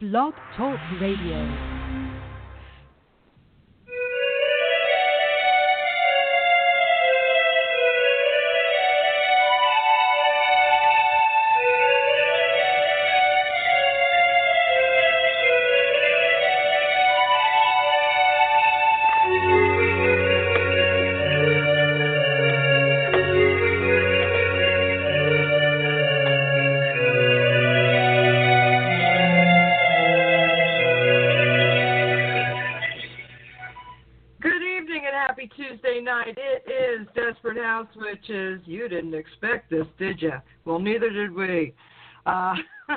Blog Talk Radio. Did you? Well, neither did we. Uh,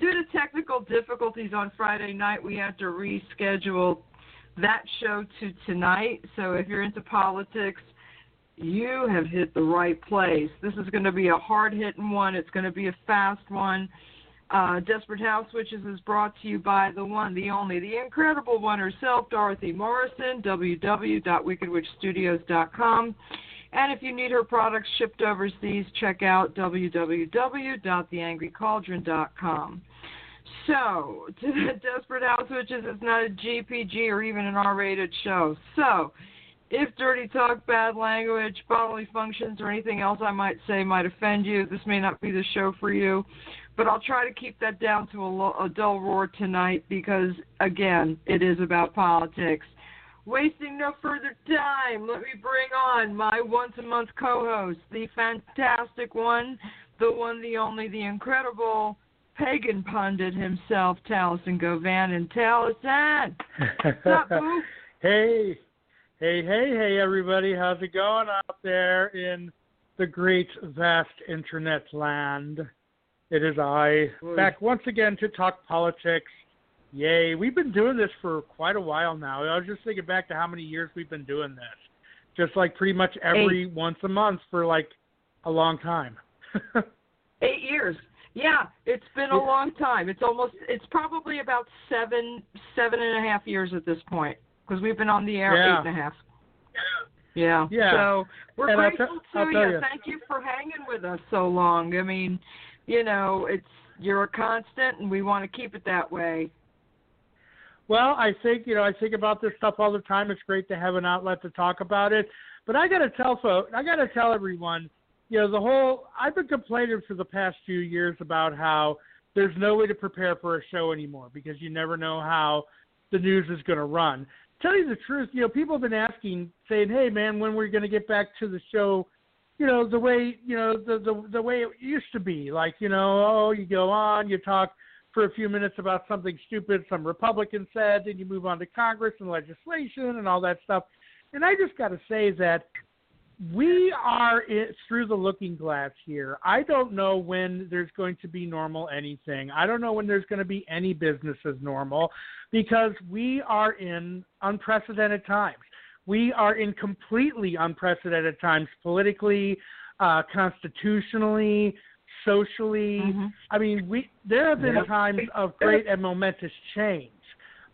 due to technical difficulties on Friday night, we had to reschedule that show to tonight. So if you're into politics, you have hit the right place. This is going to be a hard hitting one, it's going to be a fast one. Uh, Desperate House Witches is brought to you by the one, the only, the incredible one herself, Dorothy Morrison, www.wickedwitchstudios.com. And if you need her products shipped overseas, check out www.theangrycauldron.com. So, to the Desperate House Witches, it's not a GPG or even an R rated show. So, if dirty talk, bad language, bodily functions, or anything else I might say might offend you, this may not be the show for you. But I'll try to keep that down to a, a dull roar tonight because, again, it is about politics. Wasting no further time, let me bring on my once a month co host, the fantastic one, the one, the only, the incredible pagan pundit himself, Taliesin Govan. And Taliesin, what's up, boo? hey, hey, hey, hey, everybody. How's it going out there in the great, vast internet land? It is I, Good. back once again to talk politics. Yay. We've been doing this for quite a while now. I was just thinking back to how many years we've been doing this. Just like pretty much every once a month for like a long time. Eight years. Yeah, it's been a long time. It's almost, it's probably about seven, seven and a half years at this point because we've been on the air Yeah. eight and a half. Yeah. Yeah. So we're And grateful te- I'll to you. you. Thank you for hanging with us so long. I mean, you know, it's you're a constant, and we want to keep it that way. Well, I think you know I think about this stuff all the time. It's great to have an outlet to talk about it. But I got to tell folks, I got to tell everyone, you know, the whole I've been complaining for the past few years about how there's no way to prepare for a show anymore because you never know how the news is going to run. Tell you the truth, you know, people have been asking, saying, "Hey, man, when we're going to get back to the show?" You know, the way you know the the the way it used to be. Like, you know, oh, you go on, you talk for a few minutes about something stupid some Republican said, then you move on to Congress and legislation and all that stuff. And I just got to say that we are i through the looking glass here. I don't know when there's going to be normal anything. I don't know when there's going to be any business as normal because we are in unprecedented times. We are in completely unprecedented times politically, uh, constitutionally, socially. Mhm. I mean, we there have been Yeah. times of great and momentous change,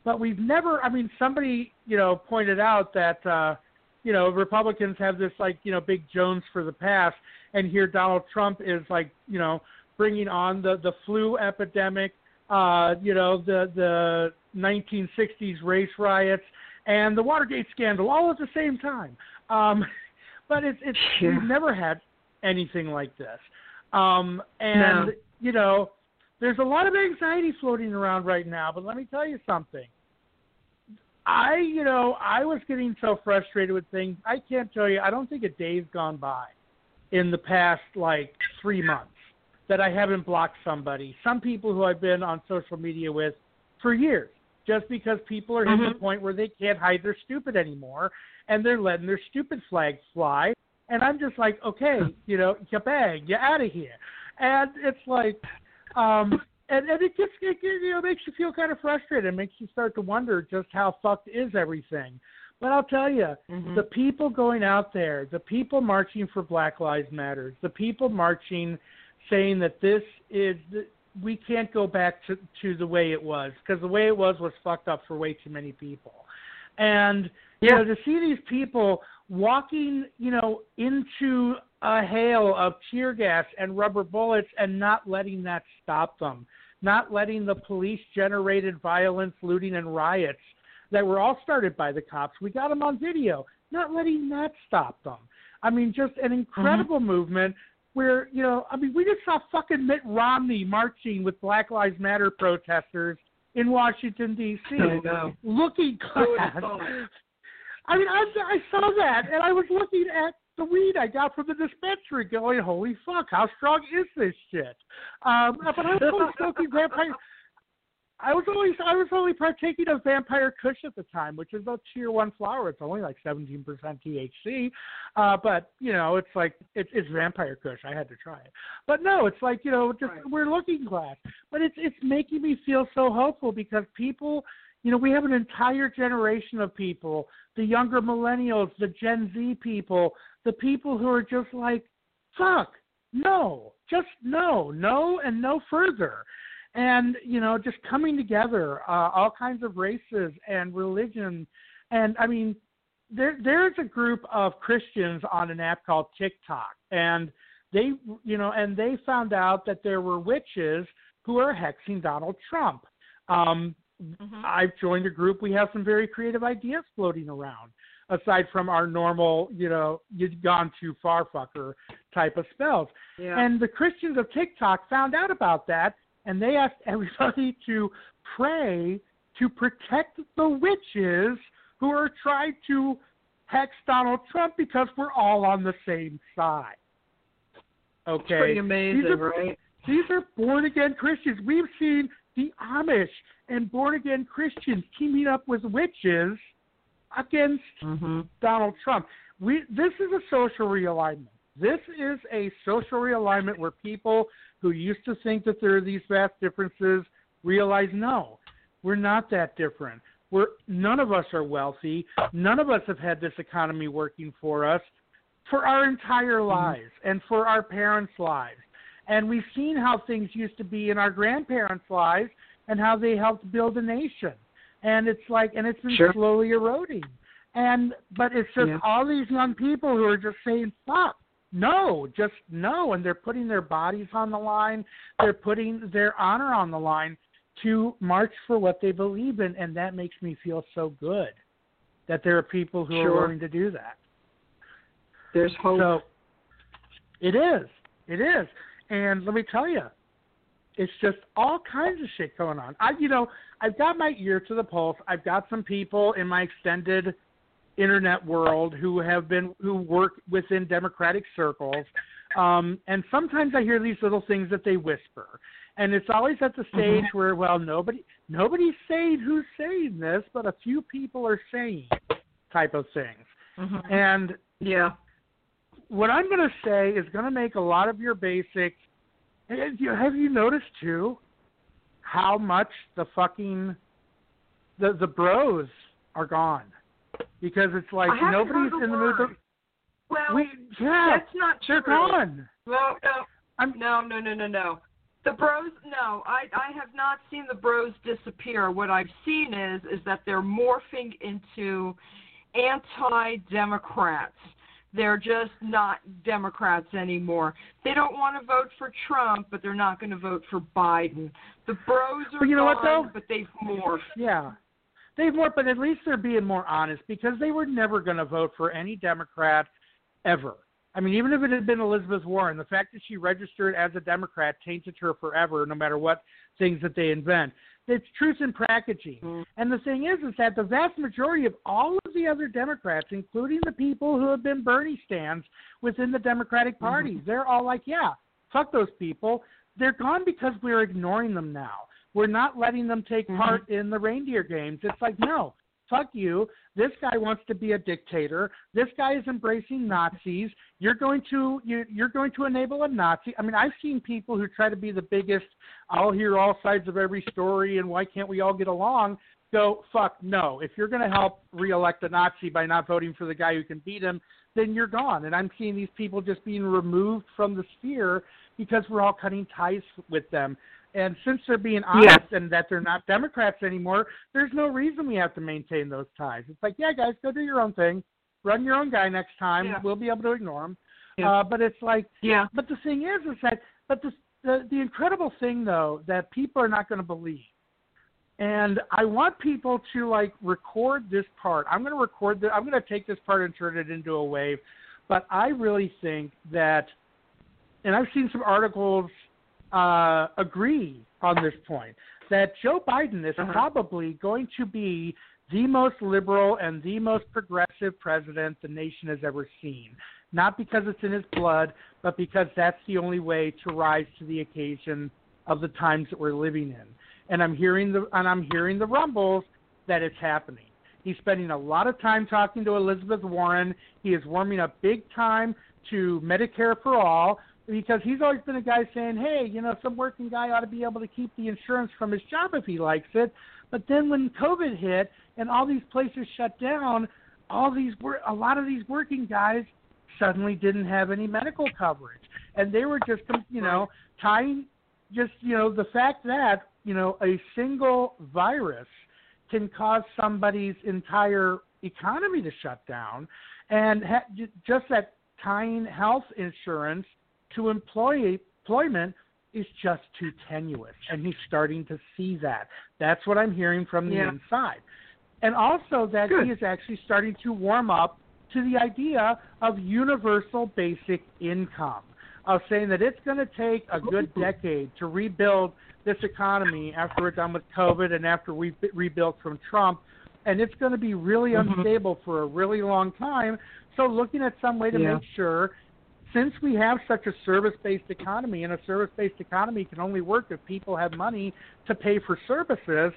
but we've never. I mean, somebody you know pointed out that uh, you know Republicans have this like you know big Jones for the past, and here Donald Trump is like you know bringing on the the flu epidemic, uh, you know the the 1960s race riots and the Watergate scandal all at the same time. Um, but it's it's Yeah. we've never had anything like this. Um, and No. you know, there's a lot of anxiety floating around right now. But let me tell you something. I, you know, I was getting so frustrated with things. I can't tell you. I don't think a day's gone by in the past like three months that I haven't blocked somebody. Some people who I've been on social media with for years, just because people are hitting the Mhm. point where they can't hide their stupid anymore, and they're letting their stupid flags fly. And I'm just like, okay, you know, you bag, you're out of here. And it's like, um, and, and it just it, you know makes you feel kind of frustrated. It makes you start to wonder just how fucked is everything. But I'll tell you, Mhm. the people going out there, the people marching for Black Lives Matter, the people marching saying that this is we can't go back to to the way it was because the way it was was fucked up for way too many people. And you Yeah. know to see these people walking, you know, into a hail of tear gas and rubber bullets and not letting that stop them not letting the police generated violence, looting, and riots that were all started by the cops. We got them on video, not letting that stop them. I mean, just an incredible mm-hmm. movement where, you know, I mean, we just saw fucking Mitt Romney marching with Black Lives Matter protesters in Washington, D.C., looking class. I mean, I, I saw that, and I was looking at the weed I got from the dispensary, going, "Holy fuck, how strong is this shit?" Um, but I was only smoking vampire. I was only I was only partaking of Vampire Kush at the time, which is a tier one flower. It's only like 17% THC, uh, but you know it's like it's, it's Vampire Kush. I had to try it, but no, it's like you know just right. we're looking glass. But it's it's making me feel so hopeful because people, you know, we have an entire generation of people, the younger millennials, the Gen Z people, the people who are just like, fuck, no, just no, no, and no further. And you know just coming together uh, all kinds of races and religion. And i mean there there's a group of christians on an app called tiktok and they you know and they found out that there were witches who are hexing donald trump. Um mm-hmm. i've joined a group we have some very creative ideas floating around aside from our normal, you know, you've gone too far fucker type of spells. Yeah. And the Christians of TikTok found out about that and they asked everybody to pray to protect the witches who are trying to hex Donald Trump because we're all on the same side. Okay. It's pretty amazing, these are, right? These are born again Christians. We've seen the Amish and born again Christians teaming up with witches against mm-hmm. Donald Trump. We this is a social realignment. This is a social realignment where people who used to think that there are these vast differences realize no, we're not that different. We're none of us are wealthy. None of us have had this economy working for us for our entire mm-hmm. lives and for our parents' lives. And we've seen how things used to be in our grandparents' lives and how they helped build a nation. And it's like and it's been sure. slowly eroding. And but it's just yeah. all these young people who are just saying, Fuck, no, just no. And they're putting their bodies on the line. They're putting their honor on the line to march for what they believe in. And that makes me feel so good that there are people who sure. are willing to do that. There's hope. So it is. It is. And let me tell you, it's just all kinds of shit going on. I, you know, I've got my ear to the pulse. I've got some people in my extended internet world who have been who work within democratic circles um and sometimes i hear these little things that they whisper and it's always at the mm-hmm. stage mm-hmm. where well nobody nobody's saying who's saying this but a few people are saying type of things mm-hmm. and yeah what i'm going to say is going to make a lot of your basic have you noticed too how much the fucking the the bros are gone because it's like nobody's in the mood. Well, we, yeah, that's not true. They're gone. Well, no, I'm, no, no, no, no, no. The bros, no, I I have not seen the bros disappear. What I've seen is is that they're morphing into anti-democrats. They're just not Democrats anymore. They don't want to vote for Trump, but they're not going to vote for Biden. The bros are but you know gone, what, though? but they've morphed. Yeah, they've more, but at least they're being more honest because they were never going to vote for any Democrat ever. I mean, even if it had been Elizabeth Warren, the fact that she registered as a Democrat tainted her forever, no matter what things that they invent. It's truth in packaging. Mm-hmm. And the thing is, is that the vast majority of all of the other Democrats, including the people who have been Bernie stans within the Democratic Party, mm-hmm. they're all like, yeah, fuck those people. They're gone because we're ignoring them now. We're not letting them take mm-hmm. part in the reindeer games. It's like, no, fuck you. This guy wants to be a dictator. This guy is embracing Nazis. You're going to you, you're going to enable a Nazi. I mean, I've seen people who try to be the biggest. I'll hear all sides of every story, and why can't we all get along? Go fuck no. If you're going to help reelect a Nazi by not voting for the guy who can beat him, then you're gone. And I'm seeing these people just being removed from the sphere because we're all cutting ties with them. And since they're being honest and that they're not Democrats anymore, there's no reason we have to maintain those ties. It's like, yeah, guys, go do your own thing, run your own guy next time. Yeah. We'll be able to ignore them. Yeah. Uh, but it's like, yeah. But the thing is, is that, but the the the incredible thing though that people are not going to believe and I want people to like record this part. I'm going to record the. I'm going to take this part and turn it into a wave. But I really think that, and I've seen some articles uh, agree on this point that Joe Biden is uh-huh. probably going to be the most liberal and the most progressive president the nation has ever seen. Not because it's in his blood, but because that's the only way to rise to the occasion of the times that we're living in and I'm hearing the and I'm hearing the rumbles that it's happening. He's spending a lot of time talking to Elizabeth Warren. He is warming up big time to Medicare for all because he's always been a guy saying, "Hey, you know, some working guy ought to be able to keep the insurance from his job if he likes it." But then when COVID hit and all these places shut down, all these were a lot of these working guys suddenly didn't have any medical coverage, and they were just, you know, tying just you know the fact that you know, a single virus can cause somebody's entire economy to shut down, and ha- just that tying health insurance to employee employment is just too tenuous, and he's starting to see that. That's what I'm hearing from the yeah. inside, and also that Good. he is actually starting to warm up to the idea of universal basic income. Of saying that it's going to take a good decade to rebuild this economy after we're done with COVID and after we've rebuilt from Trump, and it's going to be really mm-hmm. unstable for a really long time. So, looking at some way to yeah. make sure, since we have such a service-based economy, and a service-based economy can only work if people have money to pay for services,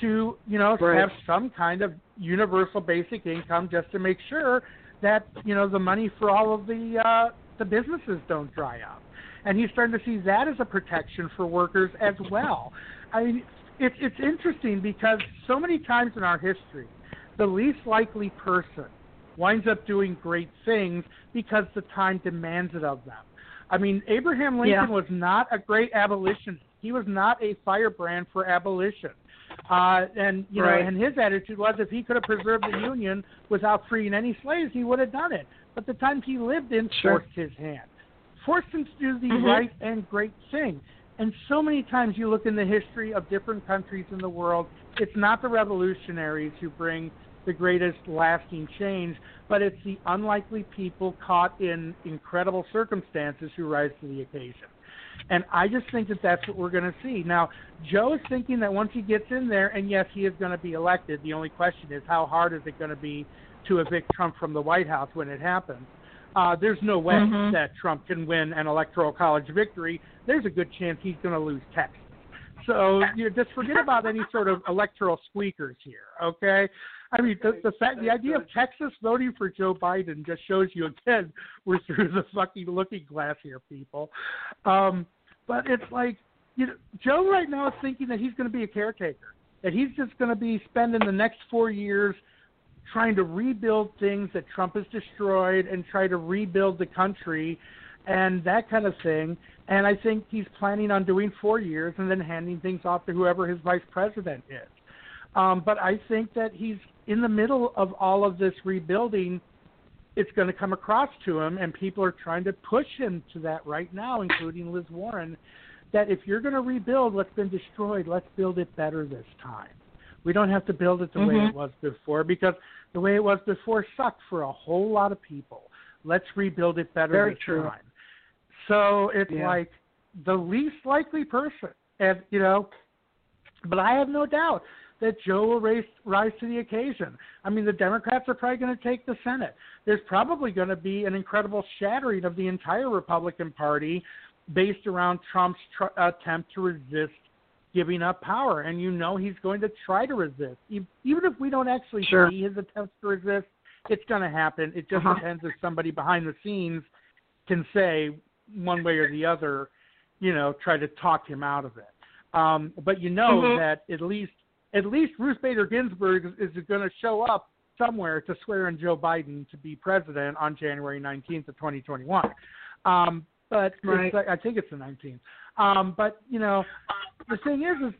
to you know right. have some kind of universal basic income just to make sure that you know the money for all of the uh, the businesses don't dry up and he's starting to see that as a protection for workers as well. I mean, it's it's interesting because so many times in our history, the least likely person winds up doing great things because the time demands it of them. I mean, Abraham Lincoln yeah. was not a great abolitionist. He was not a firebrand for abolition. Uh, and you right. know, and his attitude was if he could have preserved the Union without freeing any slaves, he would have done it. But the times he lived in sure. forced his hand forced them to do the mm-hmm. right and great thing. And so many times you look in the history of different countries in the world, it's not the revolutionaries who bring the greatest lasting change, but it's the unlikely people caught in incredible circumstances who rise to the occasion. And I just think that that's what we're going to see. Now, Joe is thinking that once he gets in there, and yes, he is going to be elected, the only question is how hard is it going to be to evict Trump from the White House when it happens? uh, there's no way mm-hmm. that Trump can win an electoral college victory. There's a good chance he's going to lose Texas. So you know, just forget about any sort of electoral squeakers here, okay? I mean, the, the fact, the idea of Texas voting for Joe Biden just shows you again we're through the fucking looking glass here, people. Um, but it's like, you know, Joe right now is thinking that he's going to be a caretaker, that he's just going to be spending the next four years trying to rebuild things that Trump has destroyed and try to rebuild the country and that kind of thing. And I think he's planning on doing four years and then handing things off to whoever his vice president is. Um, but I think that he's in the middle of all of this rebuilding. It's going to come across to him, and people are trying to push him to that right now, including Liz Warren. That if you're going to rebuild what's been destroyed, let's build it better this time. We don't have to build it the mm-hmm. way it was before because the way it was before sucked for a whole lot of people. Let's rebuild it better Very this true. time. So it's yeah. like the least likely person, and you know, but I have no doubt that Joe will raise, rise to the occasion. I mean, the Democrats are probably going to take the Senate. There's probably going to be an incredible shattering of the entire Republican Party based around Trump's tr- attempt to resist giving up power, and you know he's going to try to resist. Even if we don't actually sure. see his attempts to resist, it's going to happen. It just uh-huh. depends if somebody behind the scenes can say one way or the other, you know, try to talk him out of it. Um, but you know mm-hmm. that at least at least Ruth Bader Ginsburg is, is going to show up somewhere to swear in Joe Biden to be president on January 19th of 2021. Um, but right. I think it's the 19th. Um, but you know, the thing is, is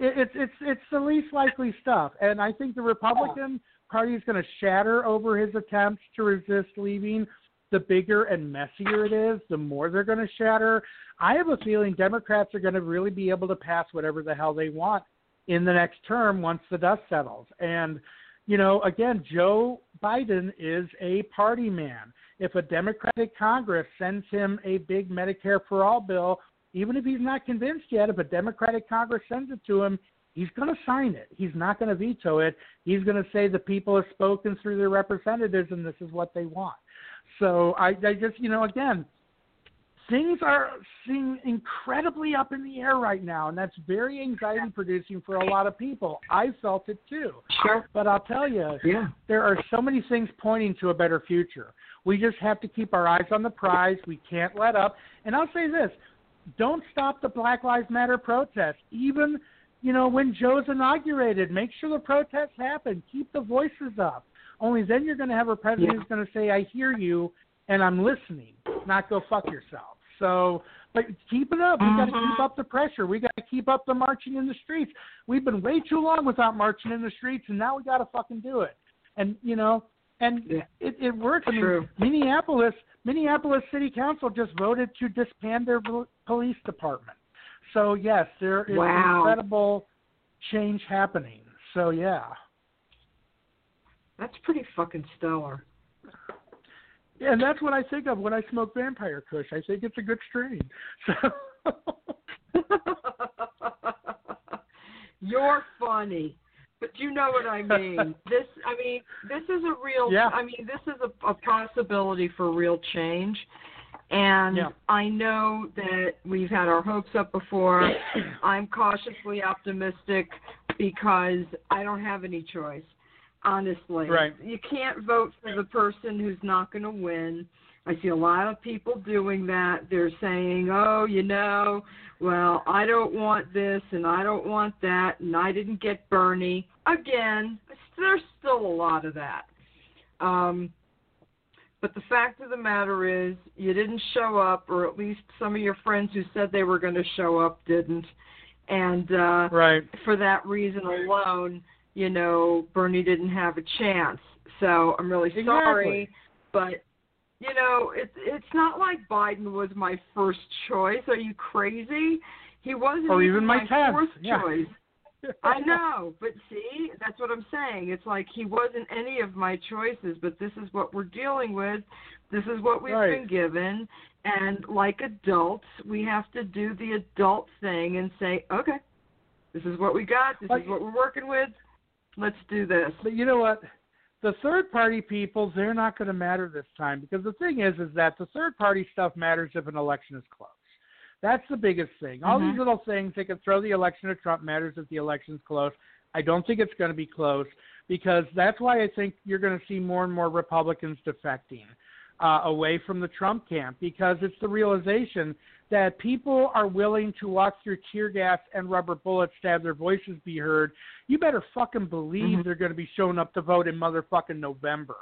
it, it's it's it's the least likely stuff, and I think the Republican Party is going to shatter over his attempts to resist leaving. the bigger and messier it is, the more they're going to shatter. I have a feeling Democrats are going to really be able to pass whatever the hell they want in the next term once the dust settles. And, you know, again, Joe Biden is a party man. If a Democratic Congress sends him a big Medicare for all bill, even if he's not convinced yet, if a Democratic Congress sends it to him, he's going to sign it. He's not going to veto it. He's going to say the people have spoken through their representatives and this is what they want. So I, I just, you know, again, things are seem incredibly up in the air right now, and that's very anxiety producing for a lot of people. I felt it too. Sure. But I'll tell you, Yeah. there are so many things pointing to a better future. We just have to keep our eyes on the prize. We can't let up. And I'll say this don't stop the Black Lives Matter protests. Even, you know, when Joe's inaugurated, make sure the protests happen. Keep the voices up. Only then you're going to have a president Yeah. who's going to say, I hear you and I'm listening, not go fuck yourself. So, but keep it up. We got to mm-hmm. keep up the pressure. We got to keep up the marching in the streets. We've been way too long without marching in the streets, and now we got to fucking do it. And you know, and Yeah. it, it works. I mean, True. Minneapolis, Minneapolis City Council just voted to disband their police department. So yes, there is Wow. incredible change happening. So yeah, That's pretty fucking stellar. And that's what I think of when I smoke Vampire Kush. I think it's a good strain. So. You're funny, but you know what I mean. This, I mean, this is a real. Yeah. I mean, this is a, a possibility for real change, and Yeah. I know that we've had our hopes up before. I'm cautiously optimistic because I don't have any choice. Honestly, Right. you can't vote for the person who's not going to win. I see a lot of people doing that. They're saying, "Oh, you know, well, I don't want this and I don't want that and I didn't get Bernie." Again, there's still a lot of that. Um but the fact of the matter is you didn't show up or at least some of your friends who said they were going to show up didn't. And uh right. for that reason alone, you know, Bernie didn't have a chance. So I'm really Exactly. sorry, but you know, it's it's not like Biden was my first choice. Are you crazy? He wasn't Or even my tenth, fourth yeah. choice. I know, but see, that's what I'm saying. It's like he wasn't any of my choices, but this is what we're dealing with. This is what we've Right. been given, and like adults, we have to do the adult thing and say, okay, this is what we got. This Like- is what we're working with. Let's do this. But you know what? The third party people, they're not going to matter this time because the thing is, is that the third party stuff matters if an election is close. That's the biggest thing. All Mhm. these little things, they can throw the election to Trump matters if the election's close. I don't think it's going to be close because that's why I think you're going to see more and more Republicans defecting uh, away from the Trump camp because it's the realization that people are willing to walk through tear gas and rubber bullets to have their voices be heard. You better fucking believe Mhm. they're going to be showing up to vote in motherfucking November.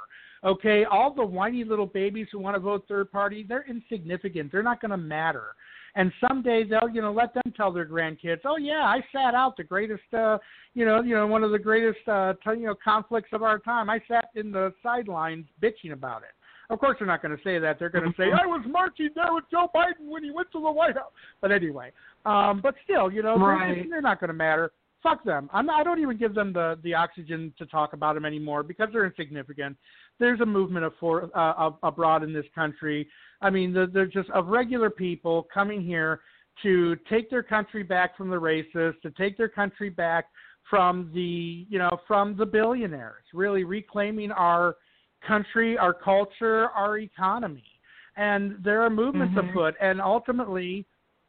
Okay, all the whiny little babies who want to vote third party, they're insignificant. They're not going to matter. And someday they'll, you know, let them tell their grandkids, "Oh yeah, I sat out the greatest, uh, you know, you know, one of the greatest, uh, t- you know, conflicts of our time. I sat in the sidelines bitching about it." Of course, they're not going to say that. They're going to say, "I was marching there with Joe Biden when he went to the White House." But anyway, um, but still, you know, they're, they're not going to matter. Fuck them. I'm, I don't even give them the the oxygen to talk about them anymore because they're insignificant. There's a movement of for, uh, of, abroad in this country. I mean, they're, they're just of regular people coming here to take their country back from the racists, to take their country back from the you know from the billionaires, really reclaiming our country, our culture, our economy. And there are movements Mhm. afoot, and ultimately,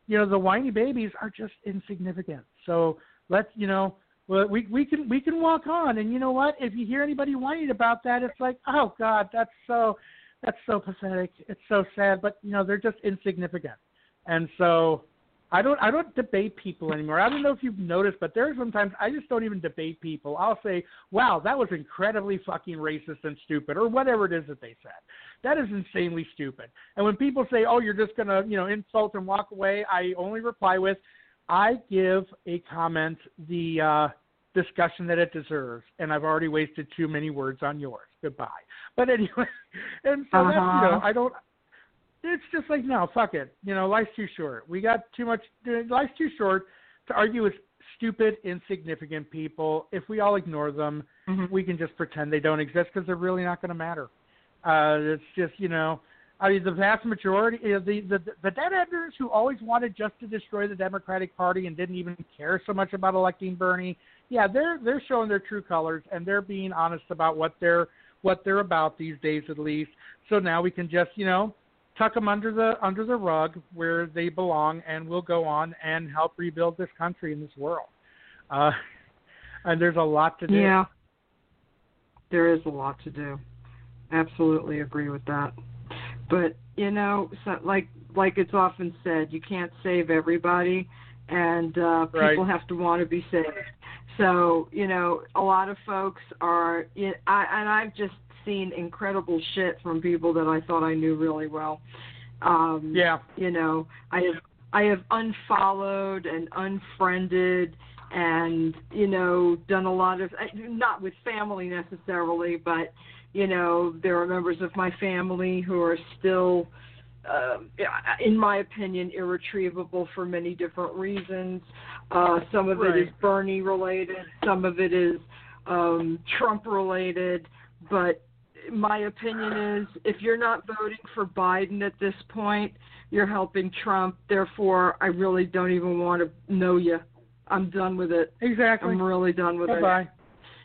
you know, the whiny babies are just insignificant. So let's, you know, we we can we can walk on. And you know what? If you hear anybody whining about that, it's like, oh God, that's so that's so pathetic. It's so sad. But you know, they're just insignificant. And so I don't I don't debate people anymore. I don't know if you've noticed, but there are sometimes I just don't even debate people. I'll say, "Wow, that was incredibly fucking racist and stupid," or whatever it is that they said. That is insanely stupid. And when people say, "Oh, you're just gonna you know insult and walk away," I only reply with, "I give a comment the uh, discussion that it deserves. And I've already wasted too many words on yours. Goodbye. But anyway, and so uh-huh. that's you know I don't. It's just like no, fuck it. You know, life's too short. We got too much. Life's too short to argue with stupid, insignificant people. If we all ignore them, mm-hmm. we can just pretend they don't exist because they're really not going to matter. Uh, it's just you know I mean, the vast majority, you know, the, the the deadenders who always wanted just to destroy the Democratic Party and didn't even care so much about electing Bernie, yeah, they're they're showing their true colors and they're being honest about what they're what they're about these days, at least. So now we can just, you know, tuck them under the under the rug where they belong, and we'll go on and help rebuild this country and this world. Uh, and there's a lot to do. Yeah, there is a lot to do. Absolutely agree with that. But you know, so, like like it's often said, you can't save everybody, and uh, right. people have to want to be saved. So you know, a lot of folks are, I, and I've just seen incredible shit from people that I thought I knew really well. Um, yeah. You know, I have I have unfollowed and unfriended and you know done a lot of not with family necessarily, but you know, there are members of my family who are still, uh, in my opinion, irretrievable for many different reasons. Uh, some of right. it is Bernie related, some of it is um, Trump related. But my opinion is if you're not voting for Biden at this point, you're helping Trump. Therefore, I really don't even want to know you. I'm done with it. Exactly. I'm really done with Bye-bye. it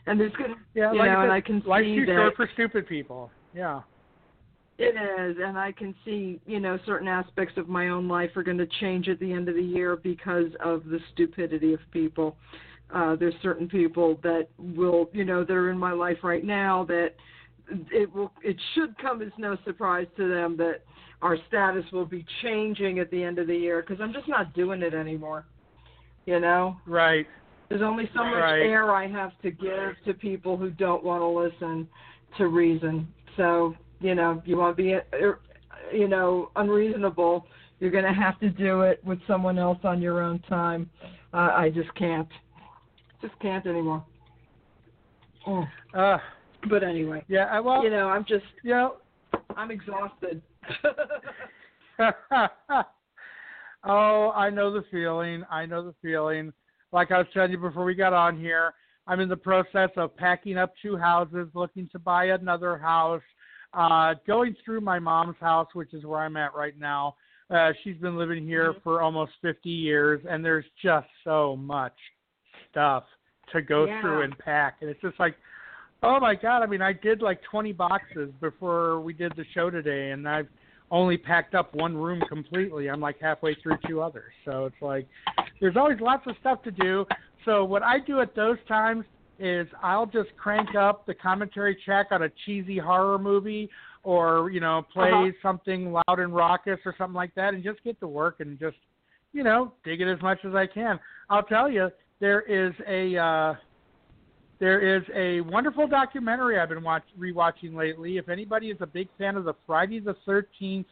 and there's gonna yeah, you like know, and I can life's see too that short for stupid people. Yeah. It is, and I can see, you know, certain aspects of my own life are going to change at the end of the year because of the stupidity of people. Uh, there's certain people that will, you know, that are in my life right now that it will, it should come as no surprise to them that our status will be changing at the end of the year because I'm just not doing it anymore. You know. Right. There's only so much right. air I have to give to people who don't want to listen to reason. So, you know, you want to be, uh, you know, unreasonable, you're going to have to do it with someone else on your own time. Uh, I just can't. Just can't anymore. Oh. Uh, but anyway. Yeah, I well, you know, I'm just, you know, I'm exhausted. oh, I know the feeling. I know the feeling like I was telling you before we got on here, I'm in the process of packing up two houses, looking to buy another house, uh, going through my mom's house, which is where I'm at right now. Uh, she's been living here mm-hmm. for almost 50 years, and there's just so much stuff to go yeah. through and pack. And it's just like, oh my God. I mean, I did like 20 boxes before we did the show today, and I've only packed up one room completely. I'm like halfway through two others. So it's like there's always lots of stuff to do. So what I do at those times is I'll just crank up the commentary track on a cheesy horror movie or, you know, play uh-huh. something loud and raucous or something like that and just get to work and just, you know, dig it as much as I can. I'll tell you, there is a uh there is a wonderful documentary I've been watch, rewatching lately. If anybody is a big fan of the Friday the 13th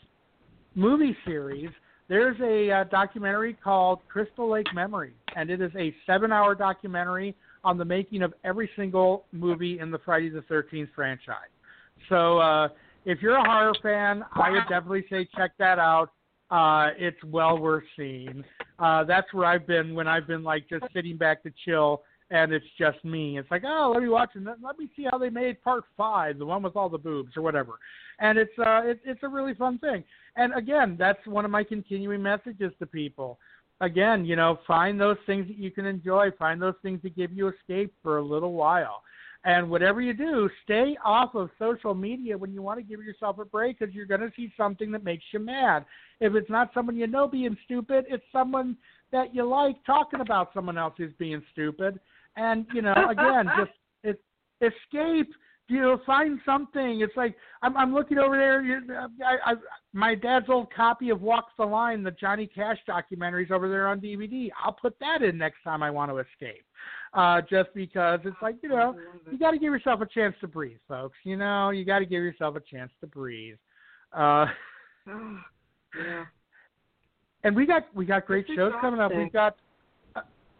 movie series, there's a uh, documentary called Crystal Lake Memory, and it is a seven-hour documentary on the making of every single movie in the Friday the 13th franchise. So uh, if you're a horror fan, I would definitely say check that out. Uh, it's well worth seeing. Uh, that's where I've been when I've been like just sitting back to chill and it's just me. It's like, oh, let me watch and let me see how they made part five, the one with all the boobs or whatever. And it's uh, it, it's a really fun thing. And again, that's one of my continuing messages to people. Again, you know, find those things that you can enjoy. Find those things that give you escape for a little while. And whatever you do, stay off of social media when you want to give yourself a break because you're going to see something that makes you mad. If it's not someone you know being stupid, it's someone that you like talking about someone else who's being stupid and you know, again, just it, escape. You know, find something. It's like I'm, I'm looking over there. You, I, I, my dad's old copy of Walks the Line, the Johnny Cash documentaries, over there on DVD. I'll put that in next time I want to escape. Uh, just because it's like you know, you got to give yourself a chance to breathe, folks. You know, you got to give yourself a chance to breathe. Uh, yeah. And we got we got great shows coming up. We've got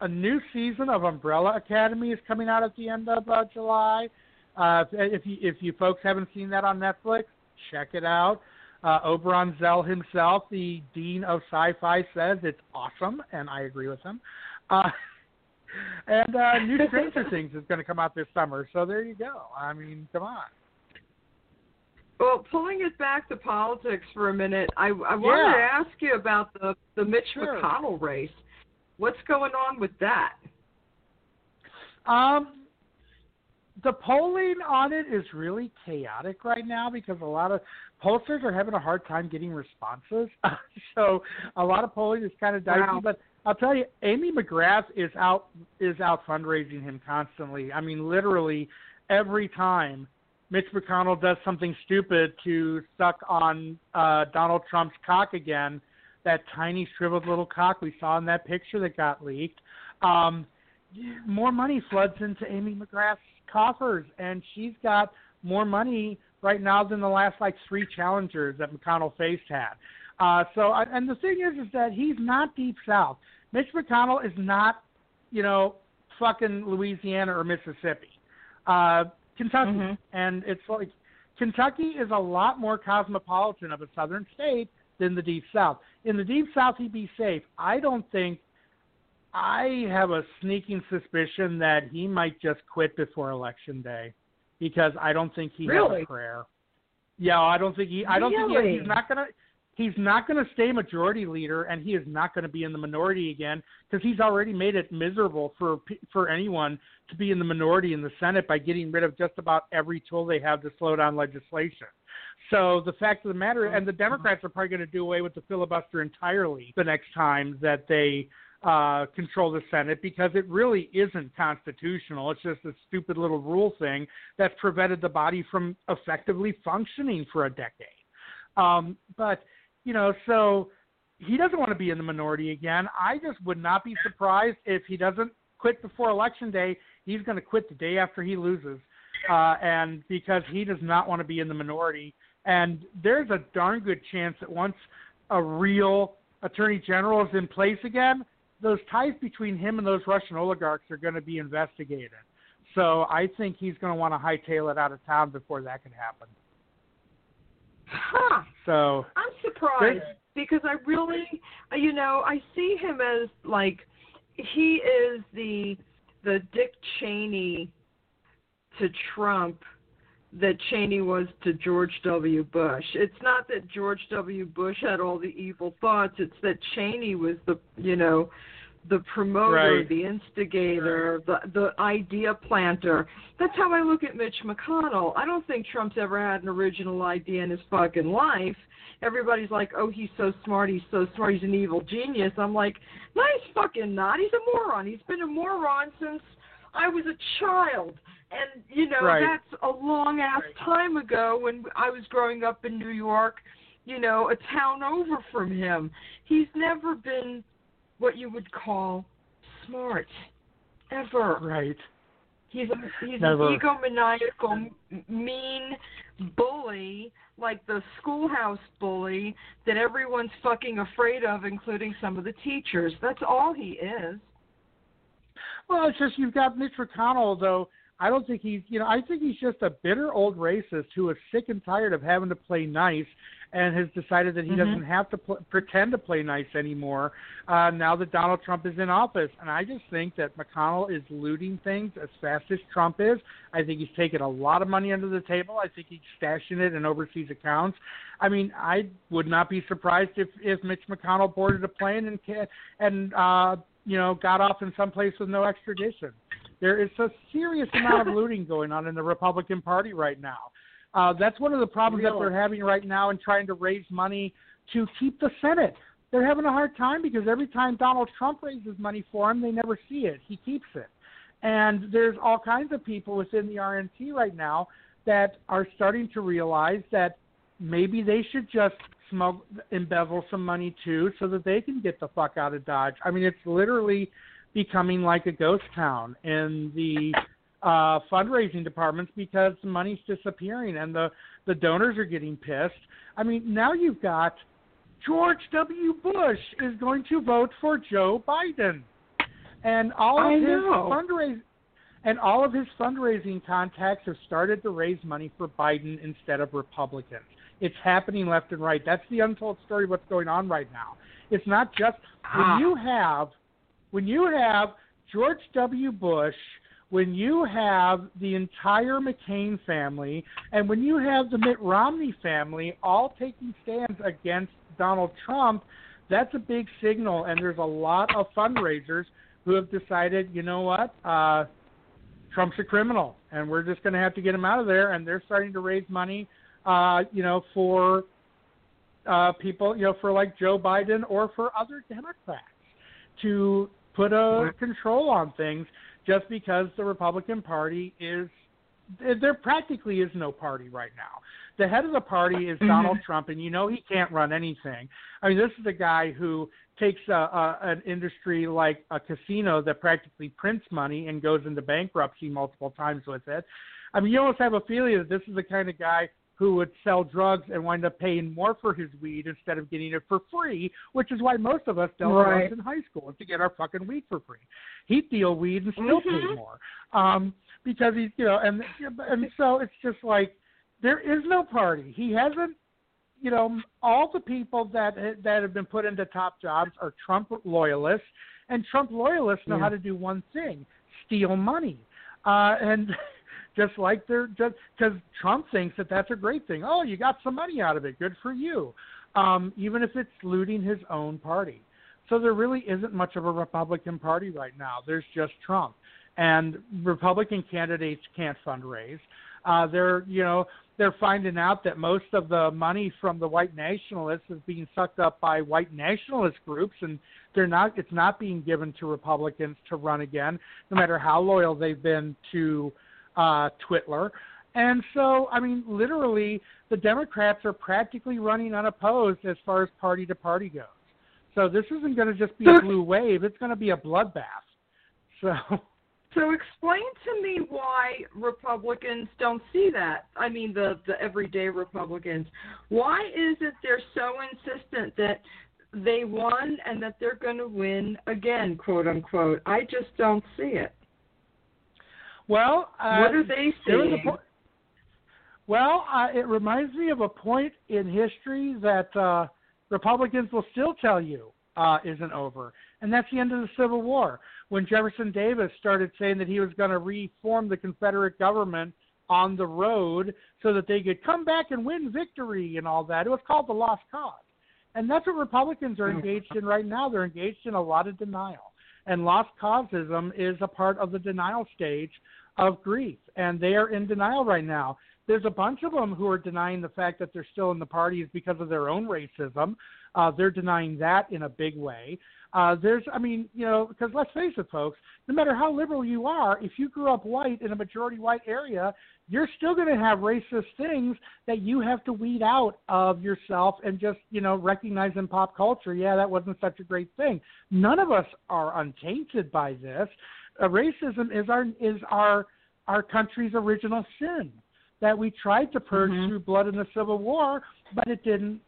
a new season of Umbrella Academy is coming out at the end of uh, July. Uh, if you if you folks haven't seen that on Netflix, check it out. Uh, Oberon Zell himself, the dean of sci-fi, says it's awesome, and I agree with him. Uh, and uh, new Stranger Things is going to come out this summer, so there you go. I mean, come on. Well, pulling it back to politics for a minute, I, I wanted Yeah. to ask you about the the Mitch Sure. McConnell race. What's going on with that? Um, the polling on it is really chaotic right now because a lot of pollsters are having a hard time getting responses. so a lot of polling is kind of dicey. Wow. But I'll tell you, Amy McGrath is out is out fundraising him constantly. I mean, literally every time Mitch McConnell does something stupid to suck on uh, Donald Trump's cock again, that tiny shriveled little cock we saw in that picture that got leaked. Um, more money floods into Amy McGrath's coffers, and she's got more money right now than the last like three challengers that McConnell faced had. Uh, so, and the thing is, is that he's not deep south. Mitch McConnell is not, you know, fucking Louisiana or Mississippi, uh, Kentucky, Mhm. and it's like Kentucky is a lot more cosmopolitan of a southern state than the deep south. In the deep south, he'd be safe. I don't think. I have a sneaking suspicion that he might just quit before election day because I don't think he has a prayer. Yeah, I don't think he. I don't think he, he's not gonna. He's not going to stay majority leader, and he is not going to be in the minority again because he's already made it miserable for pe- for anyone to be in the minority in the Senate by getting rid of just about every tool they have to slow down legislation. So the fact of the matter, and the Democrats are probably going to do away with the filibuster entirely the next time that they uh, control the Senate because it really isn't constitutional. It's just a stupid little rule thing that's prevented the body from effectively functioning for a decade. Um, but you know, so he doesn't want to be in the minority again. I just would not be surprised if he doesn't quit before election day. He's going to quit the day after he loses, uh, and because he does not want to be in the minority. And there's a darn good chance that once a real attorney general is in place again, those ties between him and those Russian oligarchs are going to be investigated. So I think he's going to want to hightail it out of town before that can happen. Huh. So I'm surprised because I really, you know, I see him as like he is the the Dick Cheney to Trump that Cheney was to George W. Bush. It's not that George W. Bush had all the evil thoughts. It's that Cheney was the, you know, the promoter, Right. the instigator, the the idea planter. That's how I look at Mitch McConnell. I don't think Trump's ever had an original idea in his fucking life. Everybody's like, "Oh, he's so smart. He's so smart. He's an evil genius." I'm like, "No, he's fucking not. He's a moron. He's been a moron since I was a child." And you know, Right. that's a long ass time ago when I was growing up in New York, you know, a town over from him. He's never been what you would call smart ever. right. He's a, he's Never. an egomaniacal, mean bully, like the schoolhouse bully that everyone's fucking afraid of, including some of the teachers. That's all he is. Well, it's just you've got Mitch McConnell, though. I don't think he's, you know, I think he's just a bitter old racist who is sick and tired of having to play nice and has decided that he Mhm. doesn't have to pl- pretend to play nice anymore uh, now that Donald Trump is in office. And I just think that McConnell is looting things as fast as Trump is. I think he's taken a lot of money under the table. I think he's stashing it in overseas accounts. I mean, I would not be surprised if if Mitch McConnell boarded a plane and and uh, you know got off in some place with no extradition. There is a serious amount of looting going on in the Republican Party right now. Uh, that's one of the problems that they're having right now in trying to raise money to keep the Senate. They're having a hard time because every time Donald Trump raises money for him, they never see it. He keeps it. And there's all kinds of people within the RNC right now that are starting to realize that maybe they should just smuggle, embezzle some money too so that they can get the fuck out of Dodge. I mean, it's literally becoming like a ghost town in the uh, fundraising departments because the money's disappearing and the the donors are getting pissed. I mean, now you've got George W. Bush is going to vote for Joe Biden. and all of I his know. fundraising and all of his fundraising contacts have started to raise money for Biden instead of Republicans. It's happening left and right. That's the untold story of what's going on right now. It's not just Ah. when you have when you have George W. Bush, when you have the entire McCain family, and when you have the Mitt Romney family all taking stands against Donald Trump, that's a big signal. And there's a lot of fundraisers who have decided, you know what, uh, Trump's a criminal, and we're just going to have to get him out of there. And they're starting to raise money, uh, you know, for uh, people, you know, for like Joe Biden or for other Democrats to put a control on things just because the Republican Party is there practically is no party right now. The head of the party is Mhm. Donald Trump, and you know he can't run anything. I mean, this is a guy who takes a, a, an industry like a casino that practically prints money and goes into bankruptcy multiple times with it. I mean, you almost have a feeling that this is the kind of guy who would sell drugs and wind up paying more for his weed instead of getting it for free, which is why most of us dealt Right. drugs in high school to get our fucking weed for free. He'd deal weed and still pay Mhm. more um, because he's you know, and and so it's just like there is no party. He hasn't. You know, all the people that that have been put into top jobs are Trump loyalists, and Trump loyalists know Yeah. how to do one thing: steal money. Uh, and just like they're just because Trump thinks that that's a great thing. Oh, you got some money out of it. Good for you. Um, even if it's looting his own party. So there really isn't much of a Republican Party right now. There's just Trump, and Republican candidates can't fundraise. Uh, they're you know they're finding out that most of the money from the white nationalists is being sucked up by white nationalist groups, and they're not. It's not being given to Republicans to run again, no matter how loyal they've been to uh, Twitler. And so, I mean, literally, the Democrats are practically running unopposed as far as party to party goes. So this isn't going to just be a blue wave; it's going to be a bloodbath. So. So explain to me why Republicans don't see that. I mean, the the everyday Republicans. Why is it they're so insistent that they won and that they're going to win again, quote unquote? I just don't see it. Well, uh, what are they there was a seeing? po- well, uh, it reminds me of a point in history that uh, Republicans will still tell you uh, isn't over, and that's the end of the Civil War. When Jefferson Davis started saying that he was going to reform the Confederate government on the road so that they could come back and win victory and all that, it was called the Lost Cause. And that's what Republicans are engaged in right now. They're engaged in a lot of denial. And lost causism is a part of the denial stage of grief. And they are in denial right now. There's a bunch of them who are denying the fact that they're still in the parties because of their own racism. Uh, they're denying that in a big way. Uh, there's, I mean, you know, because let's face it, folks, no matter how liberal you are, if you grew up white in a majority white area, you're still going to have racist things that you have to weed out of yourself and just, you know, recognize in pop culture, yeah, that wasn't such a great thing. None of us are untainted by this. Uh, racism is our is our our country's original sin that we tried to purge Mhm. through blood in the Civil War, but it didn't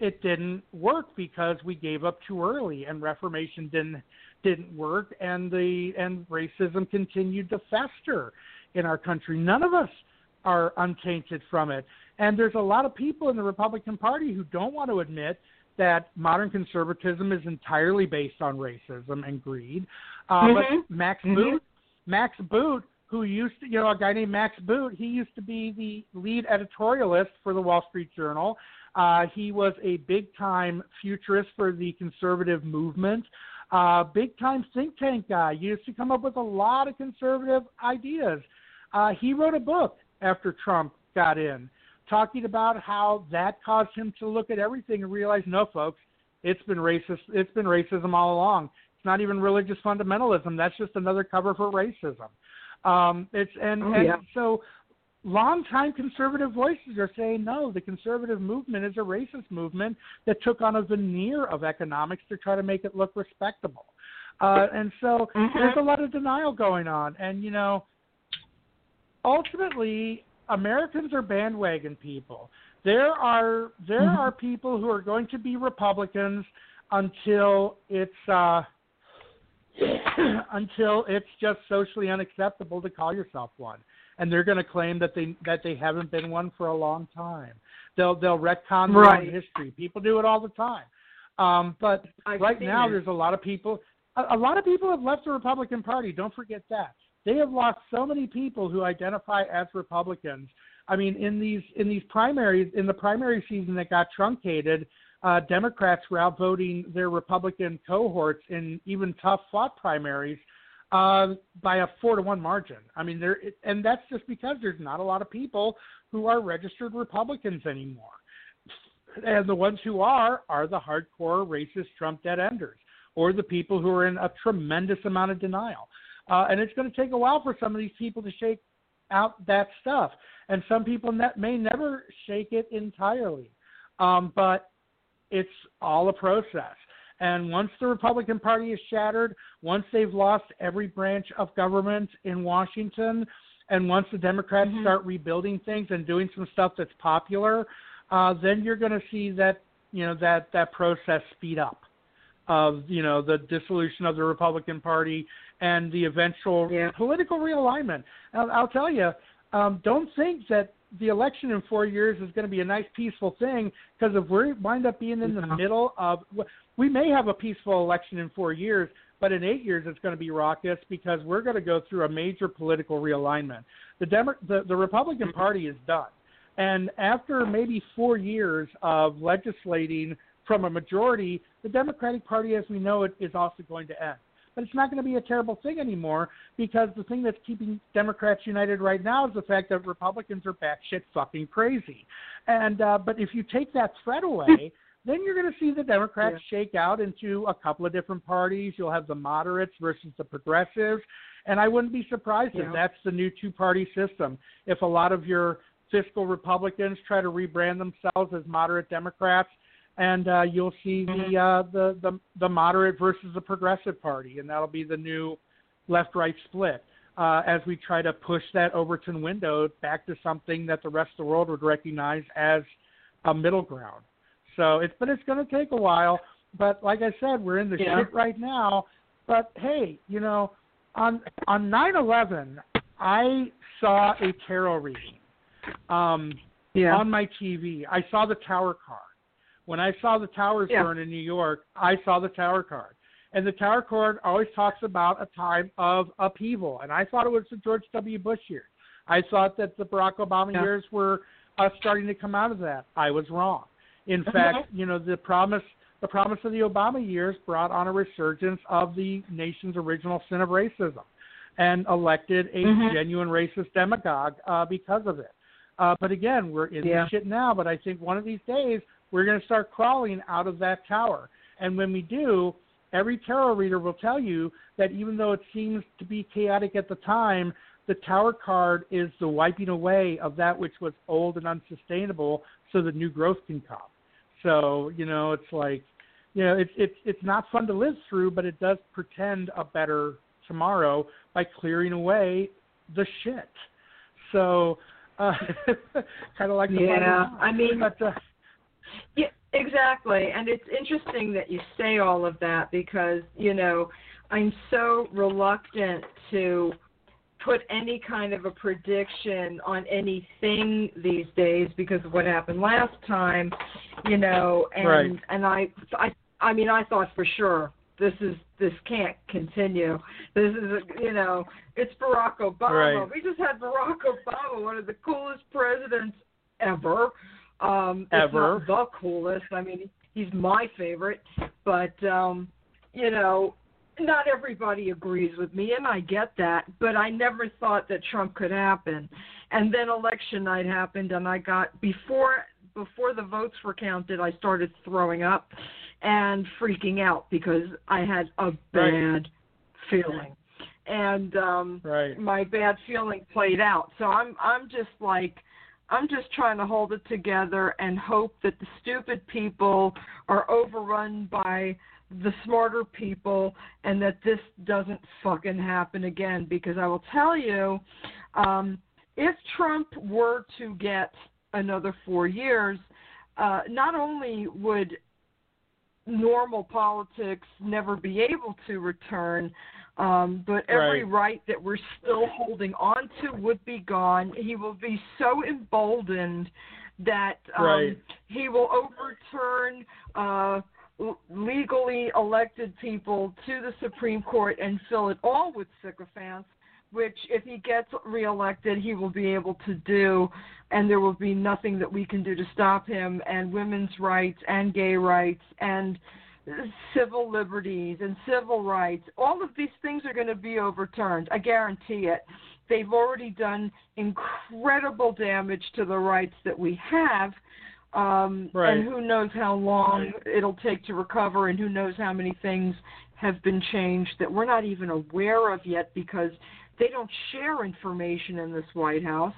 it didn't work because we gave up too early and reformation didn't didn't work and the and racism continued to fester in our country none of us are untainted from it and there's a lot of people in the republican party who don't want to admit that modern conservatism is entirely based on racism and greed uh, Mhm. but max Mhm. boot max boot who used to you know a guy named max boot he used to be the lead editorialist for the wall street journal uh, he was a big time futurist for the conservative movement, uh, big time think tank guy. He used to come up with a lot of conservative ideas. Uh, he wrote a book after Trump got in, talking about how that caused him to look at everything and realize, no, folks, it's been racist. It's been racism all along. It's not even religious fundamentalism. That's just another cover for racism. Um, it's and, Oh, and yeah. so longtime conservative voices are saying no, the conservative movement is a racist movement that took on a veneer of economics to try to make it look respectable. Uh, and so Mhm. there's a lot of denial going on. And, you know, ultimately, Americans are bandwagon people. There are there Mhm. are people who are going to be Republicans until it's uh, until it's just socially unacceptable to call yourself one. And they're going to claim that they that they haven't been one for a long time. They'll they'll retcon their Right. own history. People do it all the time. Um, but I've right now, it. there's a lot of people. A, a lot of people have left the Republican Party. Don't forget that they have lost so many people who identify as Republicans. I mean, in these in these primaries, in the primary season that got truncated, uh, Democrats were outvoting their Republican cohorts in even tough fought primaries uh, by a four to one margin. I mean, there and that's just because there's not a lot of people who are registered Republicans anymore, and the ones who are are the hardcore racist Trump dead enders or the people who are in a tremendous amount of denial. Uh, and it's going to take a while for some of these people to shake out that stuff, and some people ne- may never shake it entirely. Um, but it's all a process. And once the Republican Party is shattered, once they've lost every branch of government in Washington, and once the Democrats Mhm. start rebuilding things and doing some stuff that's popular, uh, then you're going to see that you know that that process speed up of you know the dissolution of the Republican Party and the eventual Yeah. political realignment. I'll, I'll tell you, um, don't think that the election in four years is going to be a nice peaceful thing because if we wind up being in the No. middle of we may have a peaceful election in four years but in eight years it's going to be raucous because we're going to go through a major political realignment the Demo- the, the republican party is done and after maybe four years of legislating from a majority the democratic party as we know it is also going to end but it's not going to be a terrible thing anymore because the thing that's keeping Democrats united right now is the fact that Republicans are batshit fucking crazy. And uh, but if you take that threat away, then you're going to see the Democrats shake out into a couple of different parties. You'll have the moderates versus the progressives, and I wouldn't be surprised Yeah. if that's the new two-party system. If a lot of your fiscal Republicans try to rebrand themselves as moderate Democrats, and uh, you'll see the, uh, the the the moderate versus the progressive party, and that'll be the new left-right split uh, as we try to push that Overton window back to something that the rest of the world would recognize as a middle ground. So it's but it's going to take a while. But like I said, we're in the Yeah. shit right now. But hey, you know, on on nine eleven, I saw a tarot reading um, Yeah. on my TV. I saw the tower card. When I saw the towers Yeah. burn in New York, I saw the tower card. And the tower card always talks about a time of upheaval. And I thought it was the George W. Bush years. I thought that the Barack Obama Yeah. years were uh, starting to come out of that. I was wrong. In fact, you know, the promise the promise of the Obama years brought on a resurgence of the nation's original sin of racism and elected a Mhm. genuine racist demagogue uh, because of it. Uh, but again, we're in Yeah. the shit now. But I think one of these days we're going to start crawling out of that tower. And when we do, every tarot reader will tell you that even though it seems to be chaotic at the time, the tower card is the wiping away of that which was old and unsustainable so that new growth can come. So, you know, it's like, you know, it's it's it's not fun to live through, but it does pretend a better tomorrow by clearing away the shit. So, uh, kind of like the Yeah. I mean- but, uh, Yeah, exactly. And it's interesting that you say all of that because, you know, I'm so reluctant to put any kind of a prediction on anything these days because of what happened last time, you know, and Right. and I I I mean I thought for sure this is this can't continue. This is a, you know, it's Barack Obama. Right. We just had Barack Obama, one of the coolest presidents ever. Um, Ever. If not the coolest. I mean, he's my favorite, but um, you know, not everybody agrees with me, and I get that. But I never thought that Trump could happen. And then election night happened, and I got before before the votes were counted, I started throwing up and freaking out because I had a bad Right. feeling. And um right. my bad feeling played out. So I'm I'm just like I'm just trying to hold it together and hope that the stupid people are overrun by the smarter people and that this doesn't fucking happen again because I will tell you um if Trump were to get another 4 years uh not only would normal politics never be able to return. Um, but every Right. right that we're still holding on to would be gone. He will be so emboldened that um, Right. he will overturn uh, l- legally elected people to the Supreme Court and fill it all with sycophants. Which, if he gets reelected, he will be able to do, and there will be nothing that we can do to stop him. And women's rights, and gay rights, and civil liberties and civil rights. All of these things are going to be overturned. I guarantee it. They've already done incredible damage to the rights that we have. Um, Right. And who knows how long it'll take to recover, and who knows how many things have been changed that we're not even aware of yet because they don't share information in this White House.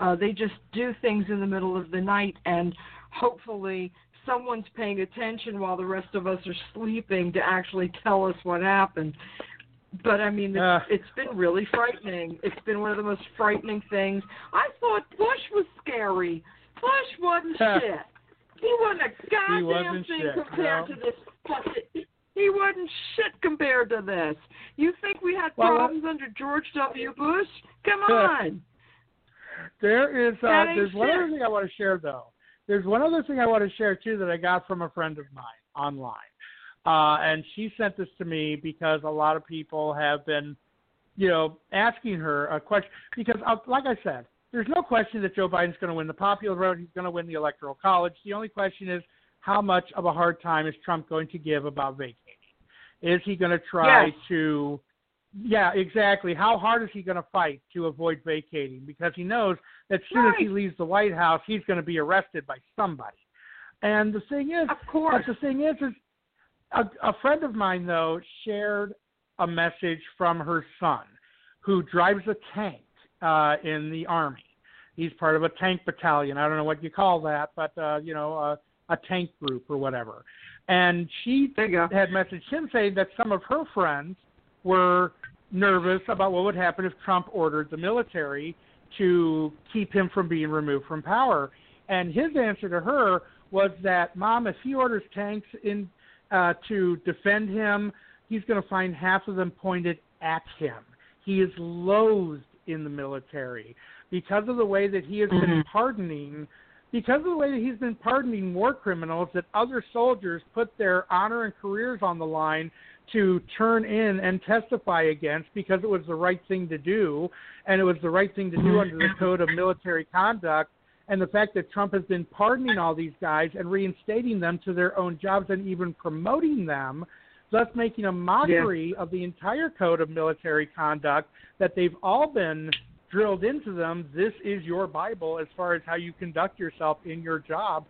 Uh, they just do things in the middle of the night, and hopefully someone's paying attention while the rest of us are sleeping to actually tell us what happened. But I mean, it's, Uh. it's been really frightening. It's been one of the most frightening things. I thought Bush was scary. Bush wasn't shit. He wasn't a goddamn wasn't thing shit, compared no. to this. He wasn't shit compared to this. You think we had Well, problems under George W. Bush? Come on. There is uh, there's one other thing I want to share though. There's one other thing I want to share too that I got from a friend of mine online, uh, and she sent this to me because a lot of people have been, you know, asking her a question because, uh, like I said, there's no question that Joe Biden's going to win the popular vote. He's going to win the electoral college. The only question is how much of a hard time is Trump going to give about vacating? Is he going to try Yes. to yeah, exactly. How hard is he going to fight to avoid vacating? Because he knows that as soon as he leaves the White House, he's going to be arrested by somebody. And the thing is, Of course. but the thing is, is a, a friend of mine though shared a message from her son, who drives a tank uh, in the army. He's part of a tank battalion. I don't know what you call that, but uh, you know, uh, a tank group or whatever. And she There you go. had messaged him saying that some of her friends were nervous about what would happen if Trump ordered the military to keep him from being removed from power. And his answer to her was that, Mom, if he orders tanks in uh, to defend him, he's going to find half of them pointed at him. He is loathed in the military because of the way that he has been Mhm. pardoning because of the way that he's been pardoning war criminals that other soldiers put their honor and careers on the line to turn in and testify against because it was the right thing to do and it was the right thing to do under the code of military conduct and the fact that Trump has been pardoning all these guys and reinstating them to their own jobs and even promoting them thus making a mockery of the entire code of military conduct that they've all been drilled into them. This is your bible as far as how you conduct yourself in your job.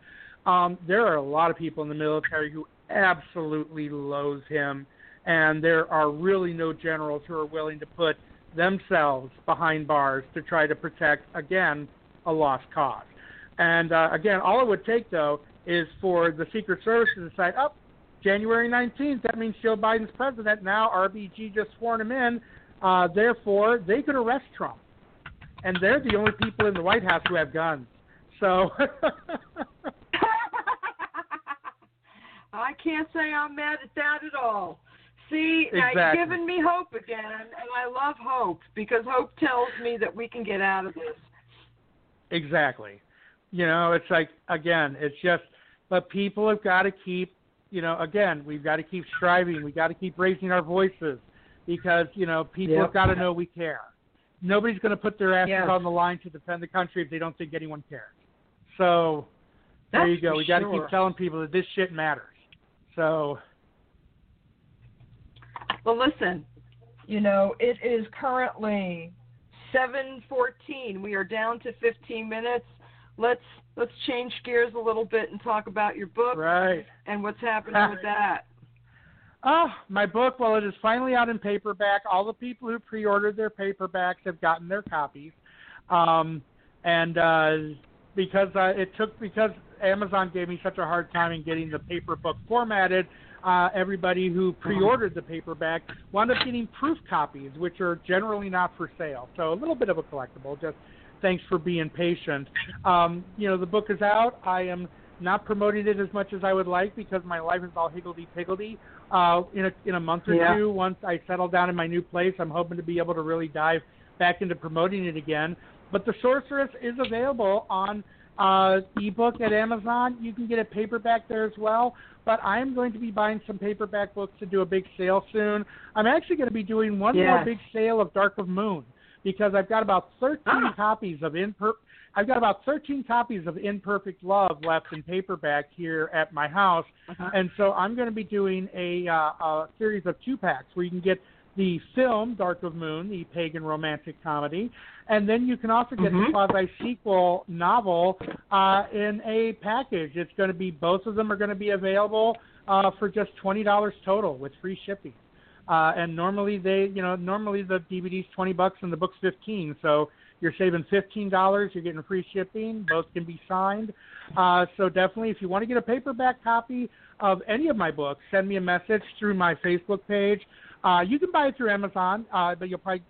Um, there are a lot of people in the military who absolutely loathe him and there are really no generals who are willing to put themselves behind bars to try to protect again a lost cause and uh, again all it would take though is for the secret service to decide up January 19th, that means Joe Biden's president. Now RBG just sworn him in. Uh, therefore, they could arrest Trump. And they're the only people in the White House who have guns. So, I can't say I'm mad at that at all. See, now you're giving me hope again, and I love hope because hope tells me that we can get out of this. exactly. You know, it's like, again, it's just, but people have got to keep, you know, again, we've got to keep striving. We've got to keep raising our voices because, you know, people Yep. have got to know we care. Nobody's going to put their asses Yes. on the line to defend the country if they don't think anyone cares. So, there you go. We got to sure. keep telling people that this shit matters. So, Well, listen, you know, it is currently 7:14. We are down to 15 minutes. Let's let's change gears a little bit and talk about your book right. and what's happening with that. Oh, my book, well, it is finally out in paperback. All the people who pre ordered their paperbacks have gotten their copies. Um, and uh, because uh, it took, because Amazon gave me such a hard time in getting the paper book formatted, uh, everybody who pre ordered the paperback wound up getting proof copies, which are generally not for sale. So a little bit of a collectible, just thanks for being patient. Um, you know, the book is out. I am not promoting it as much as I would like because my life is all higgledy piggledy. Uh, in a in a month or Yeah. two, once I settle down in my new place, I'm hoping to be able to really dive back into promoting it again. But the Sorceress is available on uh, ebook at Amazon. You can get a paperback there as well. But I am going to be buying some paperback books to do a big sale soon. I'm actually going to be doing one more big sale of Dark of Moon because I've got about 13 Ah. copies of Imper- I've got about 13 copies of Imperfect Love left in paperback here at my house, Uh-huh. and so I'm going to be doing a, uh, a series of two packs where you can get the film Dark of Moon, the pagan romantic comedy, and then you can also get Mhm. the quasi sequel novel uh, in a package. It's going to be both of them are going to be available uh, for just twenty dollars total with free shipping. Uh, and normally they, you know, normally the DVD's twenty bucks and the book's fifteen. So you're saving fifteen dollars. You're getting free shipping. Both can be signed. Uh, so definitely, if you want to get a paperback copy of any of my books, send me a message through my Facebook page. Uh, you can buy it through Amazon, uh, but you'll probably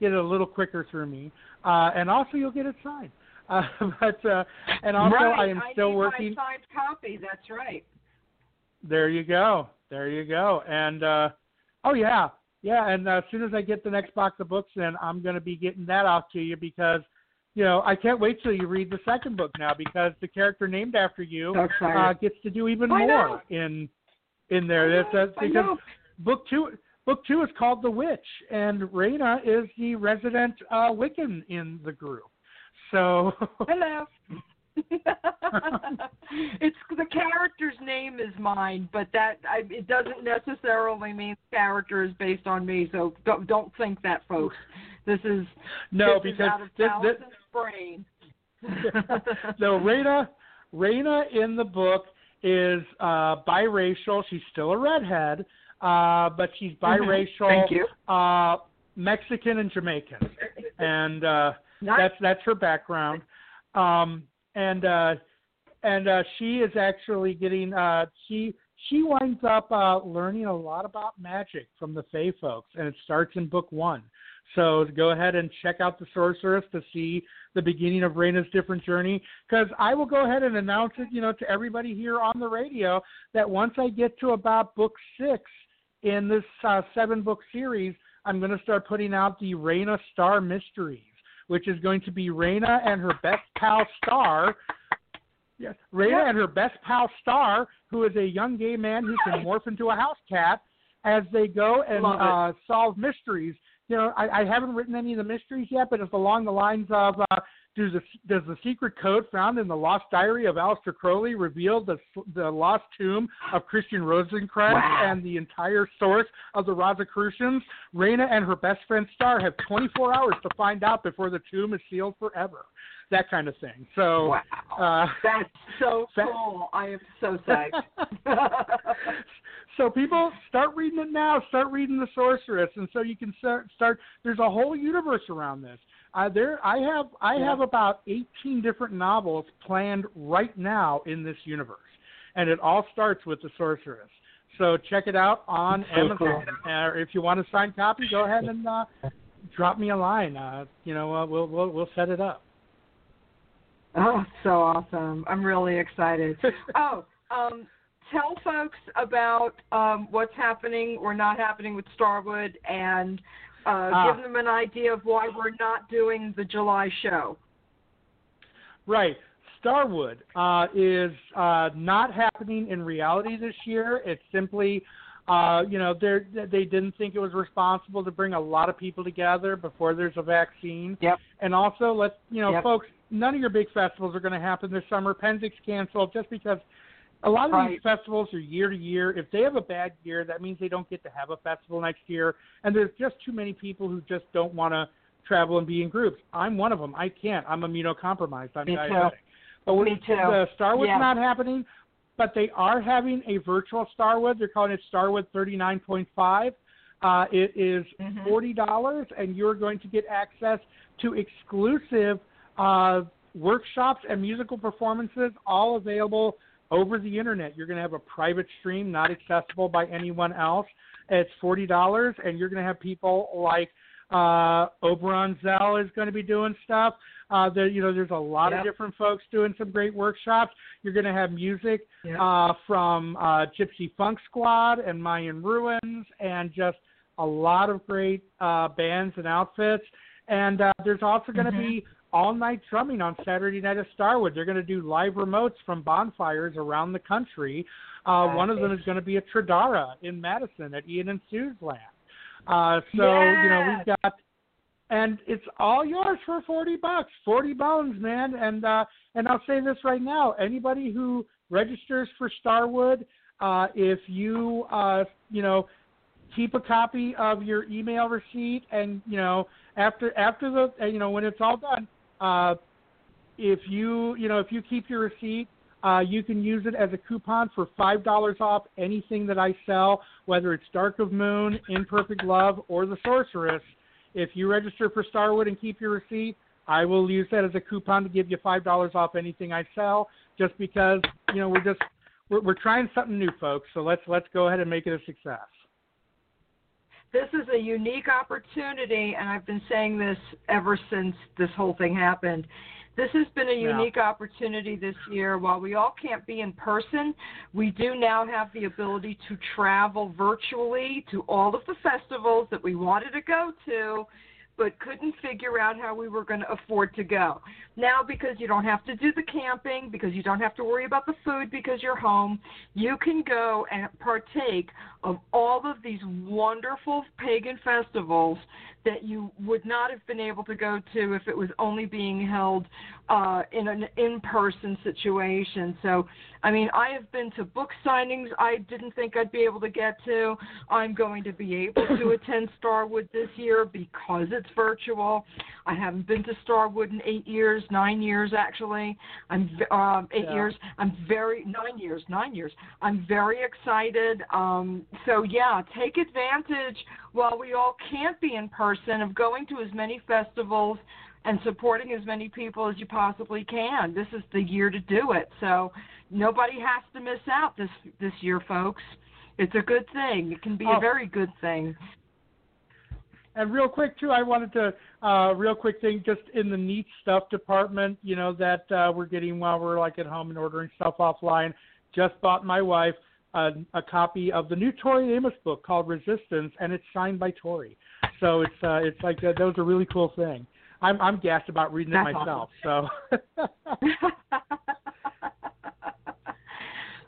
get it a little quicker through me. Uh, and also, you'll get it signed. Uh, but uh, and also, right. I am still need working. My signed copy. That's right. There you go. There you go. And uh oh yeah. Yeah, and uh, as soon as I get the next box of books in, I'm going to be getting that off to you because you know, I can't wait till you read the second book now because the character named after you uh gets to do even I know. more in in there. I That's know, that's I because know. book 2 book 2 is called The Witch and Raina is the resident uh Wiccan in the group. So Hello. it's the character's name is mine, but that I, it doesn't necessarily mean the character is based on me. So don't, don't think that, folks. This is no this is because out of this, this, brain. no, Raina, Raina in the book is uh, biracial. She's still a redhead, uh, but she's biracial, Mm-hmm. Thank you. Uh, Mexican and Jamaican, and uh, Nice. that's that's her background. Um, and uh, and uh, she is actually getting uh, she she winds up uh, learning a lot about magic from the Fey folks, and it starts in book one. So go ahead and check out the Sorceress to see the beginning of Raina's different journey. Because I will go ahead and announce it, you know, to everybody here on the radio that once I get to about book six in this uh, seven book series, I'm going to start putting out the Raina Star Mysteries, which is going to be Raina and her best pal Star. Yes, Raina Yeah. and her best pal Star, who is a young gay man who can morph into a house cat, as they go and uh, solve mysteries. You know, I, I haven't written any of the mysteries yet, but it's along the lines of uh, does the does the secret code found in the lost diary of Aleister Crowley reveal the the lost tomb of Christian Rosencrantz Wow. and the entire source of the Rosicrucians? Raina and her best friend Star have 24 hours to find out before the tomb is sealed forever. That kind of thing. So. wow. Uh, That's so that- cool. I am so psyched. so people start reading it now. Start reading the Sorceress, and so you can start. start there's a whole universe around this. Uh, there, I have I Yeah. have about 18 different novels planned right now in this universe, and it all starts with the Sorceress. So check it out on So Amazon. Uh, if you want a signed copy, go ahead and uh, drop me a line. Uh, you know, uh, we'll we'll we'll set it up. Oh, so awesome. I'm really excited. oh, um, tell folks about um, what's happening or not happening with Starwood and uh, Ah. give them an idea of why we're not doing the July show. Right. Starwood uh, is uh, not happening in reality this year. It's simply, uh, you know, they they didn't think it was responsible to bring a lot of people together before there's a vaccine. Yep. And also, let's, you know, Yep. folks, none of your big festivals are going to happen this summer. Pennsic's canceled just because a lot of Right. these festivals are year to year. If they have a bad year, that means they don't get to have a festival next year. And there's just too many people who just don't want to travel and be in groups. I'm one of them. I can't. I'm immunocompromised. I'm Me too. diabetic. But Me too. the Starwood's Yeah. not happening, but they are having a virtual Starwood. They're calling it Starwood 39.5. Uh, it is Mhm. forty dollars, and you're going to get access to exclusive uh, workshops and musical performances, all available over the internet. You're going to have a private stream, not accessible by anyone else. It's forty dollars, and you're going to have people like Uh, Oberon Zell is going to be doing stuff. Uh, there, you know, there's a lot Yep. of different folks doing some great workshops. You're going to have music Yep. uh, from uh, Gypsy Funk Squad and Mayan Ruins, and just a lot of great uh, bands and outfits. And uh, there's also going to Mhm. be all night drumming on Saturday night at Starwood. They're going to do live remotes from bonfires around the country. Uh, one of them is going to be at Tradara in Madison at Ian and Sue's land. Uh, so you know we've got, and it's all yours for forty bucks, forty bones, man. And uh, and I'll say this right now: anybody who registers for Starwood, uh, if you uh, you know keep a copy of your email receipt, and you know after after the you know when it's all done, uh, if you you know if you keep your receipt. Uh, you can use it as a coupon for five dollars off anything that I sell, whether it's Dark of Moon, Imperfect Love, or The Sorceress. If you register for Starwood and keep your receipt, I will use that as a coupon to give you five dollars off anything I sell. Just because you know we're just we're, we're trying something new, folks. So let's let's go ahead and make it a success. This is a unique opportunity, and I've been saying this ever since this whole thing happened. This has been a Yeah. unique opportunity this year. While we all can't be in person, we do now have the ability to travel virtually to all of the festivals that we wanted to go to, but couldn't figure out how we were going to afford to go. Now, because you don't have to do the camping, because you don't have to worry about the food because you're home, you can go and partake of all of these wonderful pagan festivals that you would not have been able to go to if it was only being held uh, in an in-person situation. So, I mean, I have been to book signings I didn't think I'd be able to get to. I'm going to be able to attend Starwood this year because it's virtual. I haven't been to Starwood in eight years, nine years actually. I'm um, eight Yeah. years. I'm very nine years, nine years. I'm very excited. Um, so yeah, take advantage while we all can't be in person of going to as many festivals and supporting as many people as you possibly can. This is the year to do it. So nobody has to miss out this this year, folks. It's a good thing. It can be Oh. a very good thing. And real quick too, I wanted to uh, real quick thing just in the neat stuff department, you know that uh, we're getting while we're like at home and ordering stuff offline. Just bought my wife a, a copy of the new Tori Amos book called Resistance, and it's signed by Tori. So it's uh, it's like that, that was a really cool thing. I'm I'm gassed about reading it That's myself. So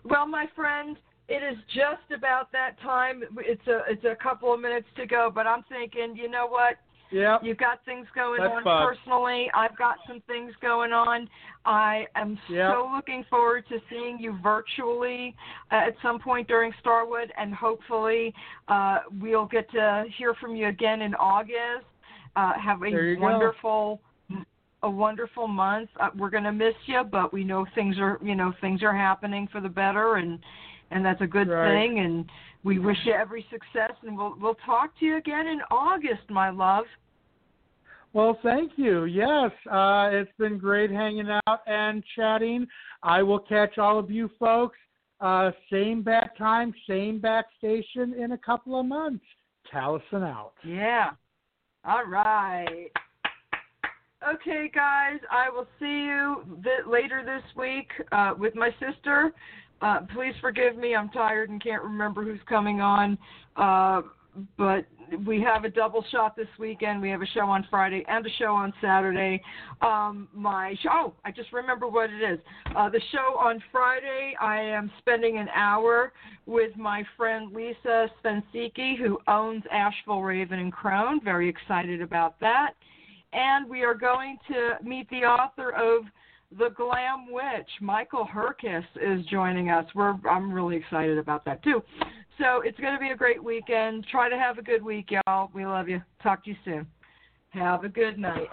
well, my friend, it is just about that time. It's a it's a couple of minutes to go, but I'm thinking, you know what? Yeah, You've got things going That's on fun. personally. I've got some things going on. I am Yep. so looking forward to seeing you virtually uh, at some point during Starwood, and hopefully uh, we'll get to hear from you again in August. Uh, have a you go. wonderful. A wonderful month. Uh, we're going to miss you, but we know things are, you know, things are happening for the better, and and that's a good Right. thing. And we wish you every success, and we'll we'll talk to you again in August, my love. Well, thank you. Yes, uh, it's been great hanging out and chatting. I will catch all of you folks uh, same back time, same back station in a couple of months. Taliesin out. Yeah. All right. Okay, guys, I will see you th- later this week uh, with my sister. Uh, please forgive me. I'm tired and can't remember who's coming on. Uh, but we have a double shot this weekend. We have a show on Friday and a show on Saturday. Um, my show, oh, I just remember what it is. Uh, the show on Friday, I am spending an hour with my friend Lisa Svensiki, who owns Asheville Raven and Crone. Very excited about that. And we are going to meet the author of The Glam Witch. Michael Herkes is joining us. We're I'm really excited about that too. So it's going to be a great weekend. Try to have a good week, y'all. We love you. Talk to you soon. Have a good night.